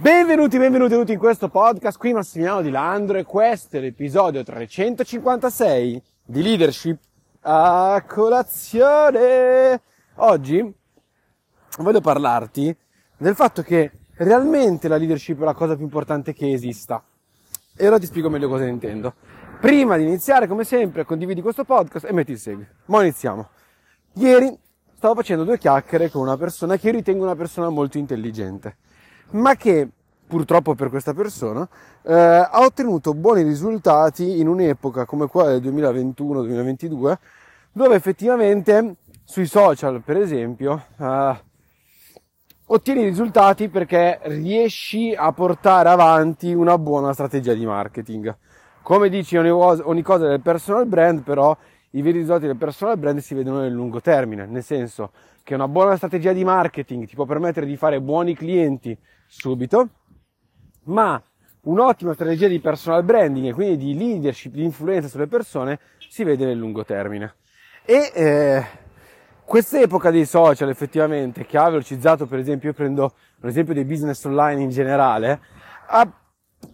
Benvenuti, benvenuti tutti in questo podcast, qui Massimiliano Di Landro e questo è l'episodio 356 di Leadership a colazione. Oggi voglio parlarti del fatto che realmente la leadership è la cosa più importante che esista. E ora ti spiego meglio cosa intendo. Prima di iniziare, come sempre, condividi questo podcast e metti il segui. Ma iniziamo. Ieri stavo facendo due chiacchiere con una persona che io ritengo una persona molto intelligente ma che purtroppo per questa persona eh, ha ottenuto buoni risultati in un'epoca come quella del 2021-2022 dove effettivamente sui social per esempio eh, ottieni risultati perché riesci a portare avanti una buona strategia di marketing. Come dici ogni ogni cosa del personal brand però i veri risultati del personal brand si vedono nel lungo termine nel senso che una buona strategia di marketing ti può permettere di fare buoni clienti subito, ma un'ottima strategia di personal branding e quindi di leadership, di influenza sulle persone si vede nel lungo termine. E eh, questa epoca dei social effettivamente, che ha velocizzato per esempio, io prendo un esempio dei business online in generale, ha,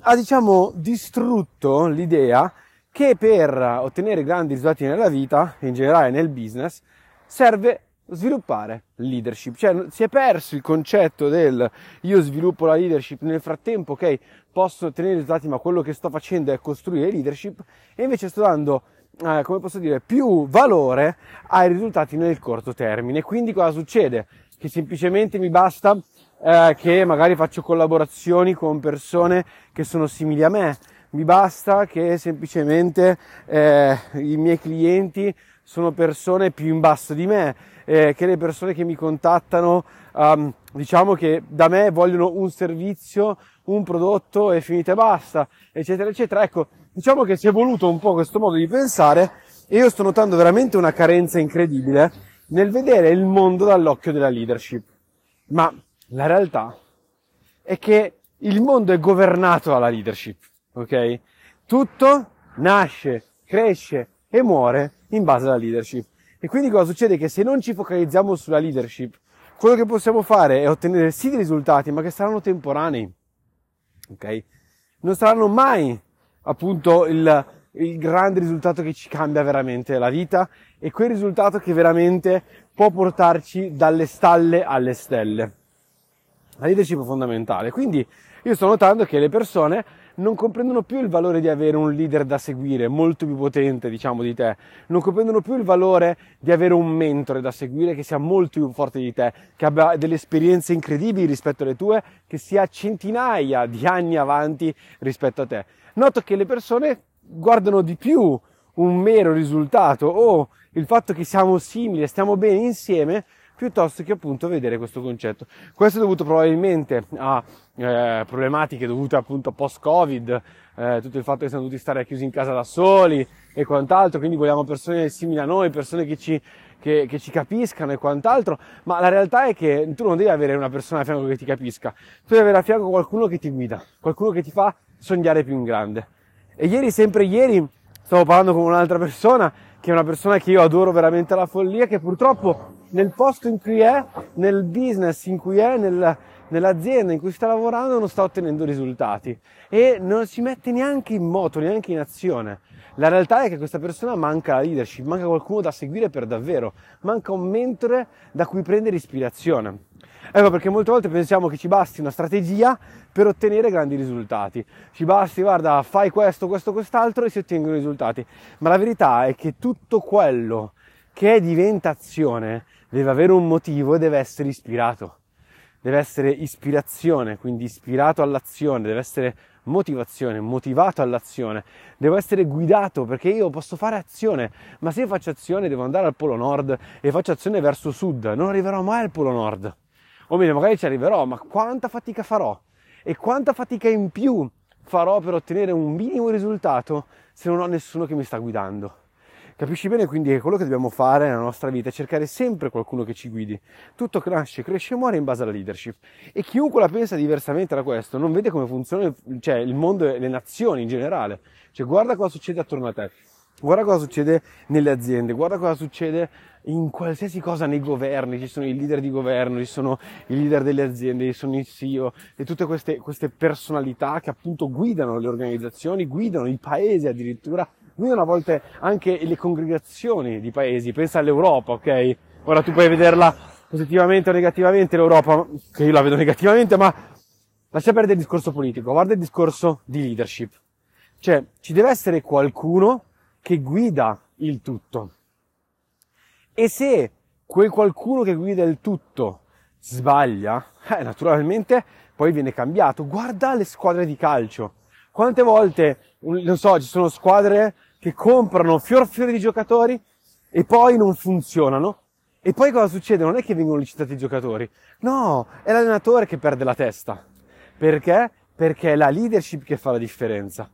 ha diciamo distrutto l'idea che per ottenere grandi risultati nella vita, in generale nel business, serve sviluppare leadership, cioè si è perso il concetto del io sviluppo la leadership nel frattempo, ok, posso ottenere risultati, ma quello che sto facendo è costruire leadership e invece sto dando, eh, come posso dire, più valore ai risultati nel corto termine. Quindi cosa succede? Che semplicemente mi basta eh, che magari faccio collaborazioni con persone che sono simili a me, mi basta che semplicemente eh, i miei clienti sono persone più in basso di me, eh, che le persone che mi contattano, um, diciamo che da me vogliono un servizio, un prodotto e finite e basta, eccetera, eccetera. Ecco, diciamo che si è voluto un po' questo modo di pensare e io sto notando veramente una carenza incredibile nel vedere il mondo dall'occhio della leadership. Ma la realtà è che il mondo è governato dalla leadership, ok? Tutto nasce, cresce e muore in base alla leadership. E quindi cosa succede? Che se non ci focalizziamo sulla leadership, quello che possiamo fare è ottenere sì dei risultati, ma che saranno temporanei. Ok? Non saranno mai appunto il, il grande risultato che ci cambia veramente la vita e quel risultato che veramente può portarci dalle stalle alle stelle. La leadership è fondamentale. Quindi io sto notando che le persone non comprendono più il valore di avere un leader da seguire, molto più potente, diciamo, di te. Non comprendono più il valore di avere un mentore da seguire che sia molto più forte di te, che abbia delle esperienze incredibili rispetto alle tue, che sia centinaia di anni avanti rispetto a te. Noto che le persone guardano di più un mero risultato o il fatto che siamo simili e stiamo bene insieme piuttosto che appunto vedere questo concetto. Questo è dovuto probabilmente a eh, problematiche dovute appunto post-Covid, eh, tutto il fatto che siamo dovuti stare chiusi in casa da soli e quant'altro, quindi vogliamo persone simili a noi, persone che ci, che, che ci capiscano e quant'altro, ma la realtà è che tu non devi avere una persona a fianco che ti capisca, tu devi avere a fianco qualcuno che ti guida, qualcuno che ti fa sognare più in grande. E ieri, sempre ieri, stavo parlando con un'altra persona, che è una persona che io adoro veramente alla follia, che purtroppo nel posto in cui è, nel business in cui è, nel, nell'azienda in cui sta lavorando non sta ottenendo risultati e non si mette neanche in moto, neanche in azione. La realtà è che questa persona manca la leadership, manca qualcuno da seguire per davvero, manca un mentore da cui prendere ispirazione. Ecco perché molte volte pensiamo che ci basti una strategia per ottenere grandi risultati. Ci basti, guarda, fai questo, questo, quest'altro e si ottengono risultati. Ma la verità è che tutto quello che diventa azione deve avere un motivo e deve essere ispirato. Deve essere ispirazione, quindi ispirato all'azione, deve essere motivazione, motivato all'azione. Devo essere guidato perché io posso fare azione, ma se io faccio azione devo andare al polo nord e faccio azione verso sud, non arriverò mai al polo nord. O meglio, magari ci arriverò, ma quanta fatica farò? E quanta fatica in più farò per ottenere un minimo risultato se non ho nessuno che mi sta guidando? Capisci bene quindi che quello che dobbiamo fare nella nostra vita è cercare sempre qualcuno che ci guidi. Tutto nasce, cresce e muore in base alla leadership. E chiunque la pensa diversamente da questo non vede come funziona cioè, il mondo e le nazioni in generale. Cioè guarda cosa succede attorno a te. Guarda cosa succede nelle aziende, guarda cosa succede in qualsiasi cosa nei governi, ci sono i leader di governo, ci sono i leader delle aziende, ci sono i CEO e tutte queste, queste personalità che appunto guidano le organizzazioni, guidano i paesi addirittura, guidano a volte anche le congregazioni di paesi, pensa all'Europa, ok? Ora tu puoi vederla positivamente o negativamente l'Europa, che io la vedo negativamente, ma lascia perdere il discorso politico, guarda il discorso di leadership. Cioè, ci deve essere qualcuno che guida il tutto. E se quel qualcuno che guida il tutto sbaglia, eh, naturalmente poi viene cambiato. Guarda le squadre di calcio. Quante volte, non so, ci sono squadre che comprano fior fiori di giocatori e poi non funzionano. E poi cosa succede? Non è che vengono licitati i giocatori. No, è l'allenatore che perde la testa. Perché? Perché è la leadership che fa la differenza.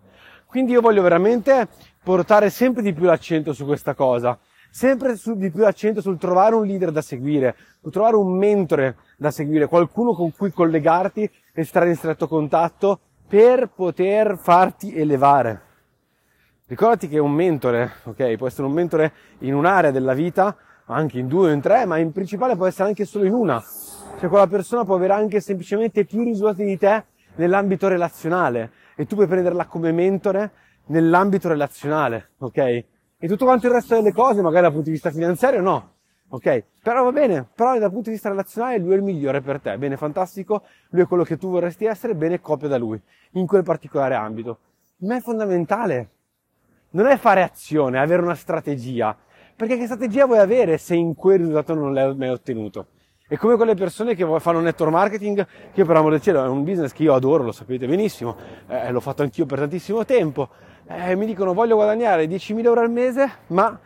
Quindi io voglio veramente portare sempre di più l'accento su questa cosa sempre su, di più accento sul trovare un leader da seguire, trovare un mentore da seguire, qualcuno con cui collegarti e stare in stretto contatto per poter farti elevare. Ricordati che un mentore, ok, può essere un mentore in un'area della vita, anche in due o in tre, ma in principale può essere anche solo in una. Cioè quella persona può avere anche semplicemente più risultati di te nell'ambito relazionale e tu puoi prenderla come mentore nell'ambito relazionale, ok? E tutto quanto il resto delle cose, magari dal punto di vista finanziario, no. Ok? Però va bene, però dal punto di vista relazionale lui è il migliore per te. Bene, fantastico, lui è quello che tu vorresti essere, bene, copia da lui, in quel particolare ambito. Ma è fondamentale. Non è fare azione, è avere una strategia. Perché che strategia vuoi avere se in quel risultato non l'hai mai ottenuto? È come quelle persone che fanno network marketing, che per amore del cielo è un business che io adoro, lo sapete benissimo, eh, l'ho fatto anch'io per tantissimo tempo, eh, mi dicono voglio guadagnare 10.000 euro al mese, ma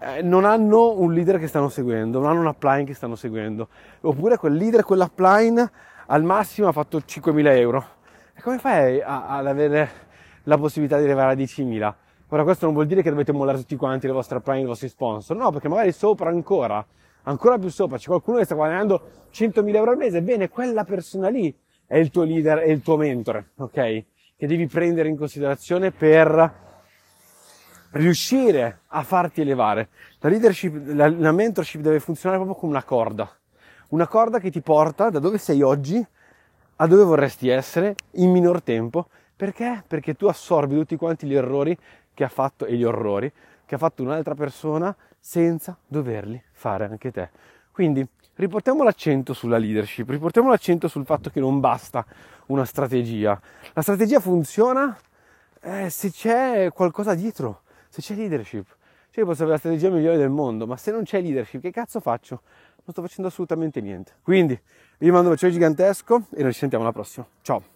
eh, non hanno un leader che stanno seguendo, non hanno un upline che stanno seguendo. Oppure quel leader, quell'upline al massimo ha fatto 5.000 euro. E come fai ad avere la possibilità di arrivare a 10.000? Ora questo non vuol dire che dovete mollare tutti quanti le vostre upline, i vostri sponsor, no, perché magari sopra ancora, ancora più sopra, c'è qualcuno che sta guadagnando 100.000 euro al mese, bene, quella persona lì è il tuo leader, è il tuo mentore, ok? che devi prendere in considerazione per riuscire a farti elevare. La leadership, la, la mentorship deve funzionare proprio come una corda. Una corda che ti porta da dove sei oggi a dove vorresti essere in minor tempo. Perché? Perché tu assorbi tutti quanti gli errori che ha fatto e gli orrori che ha fatto un'altra persona senza doverli fare anche te. Quindi riportiamo l'accento sulla leadership, riportiamo l'accento sul fatto che non basta una strategia. La strategia funziona eh, se c'è qualcosa dietro, se c'è leadership. Cioè io posso avere la strategia migliore del mondo, ma se non c'è leadership, che cazzo faccio? Non sto facendo assolutamente niente. Quindi vi mando un bacio gigantesco e noi ci sentiamo alla prossima. Ciao!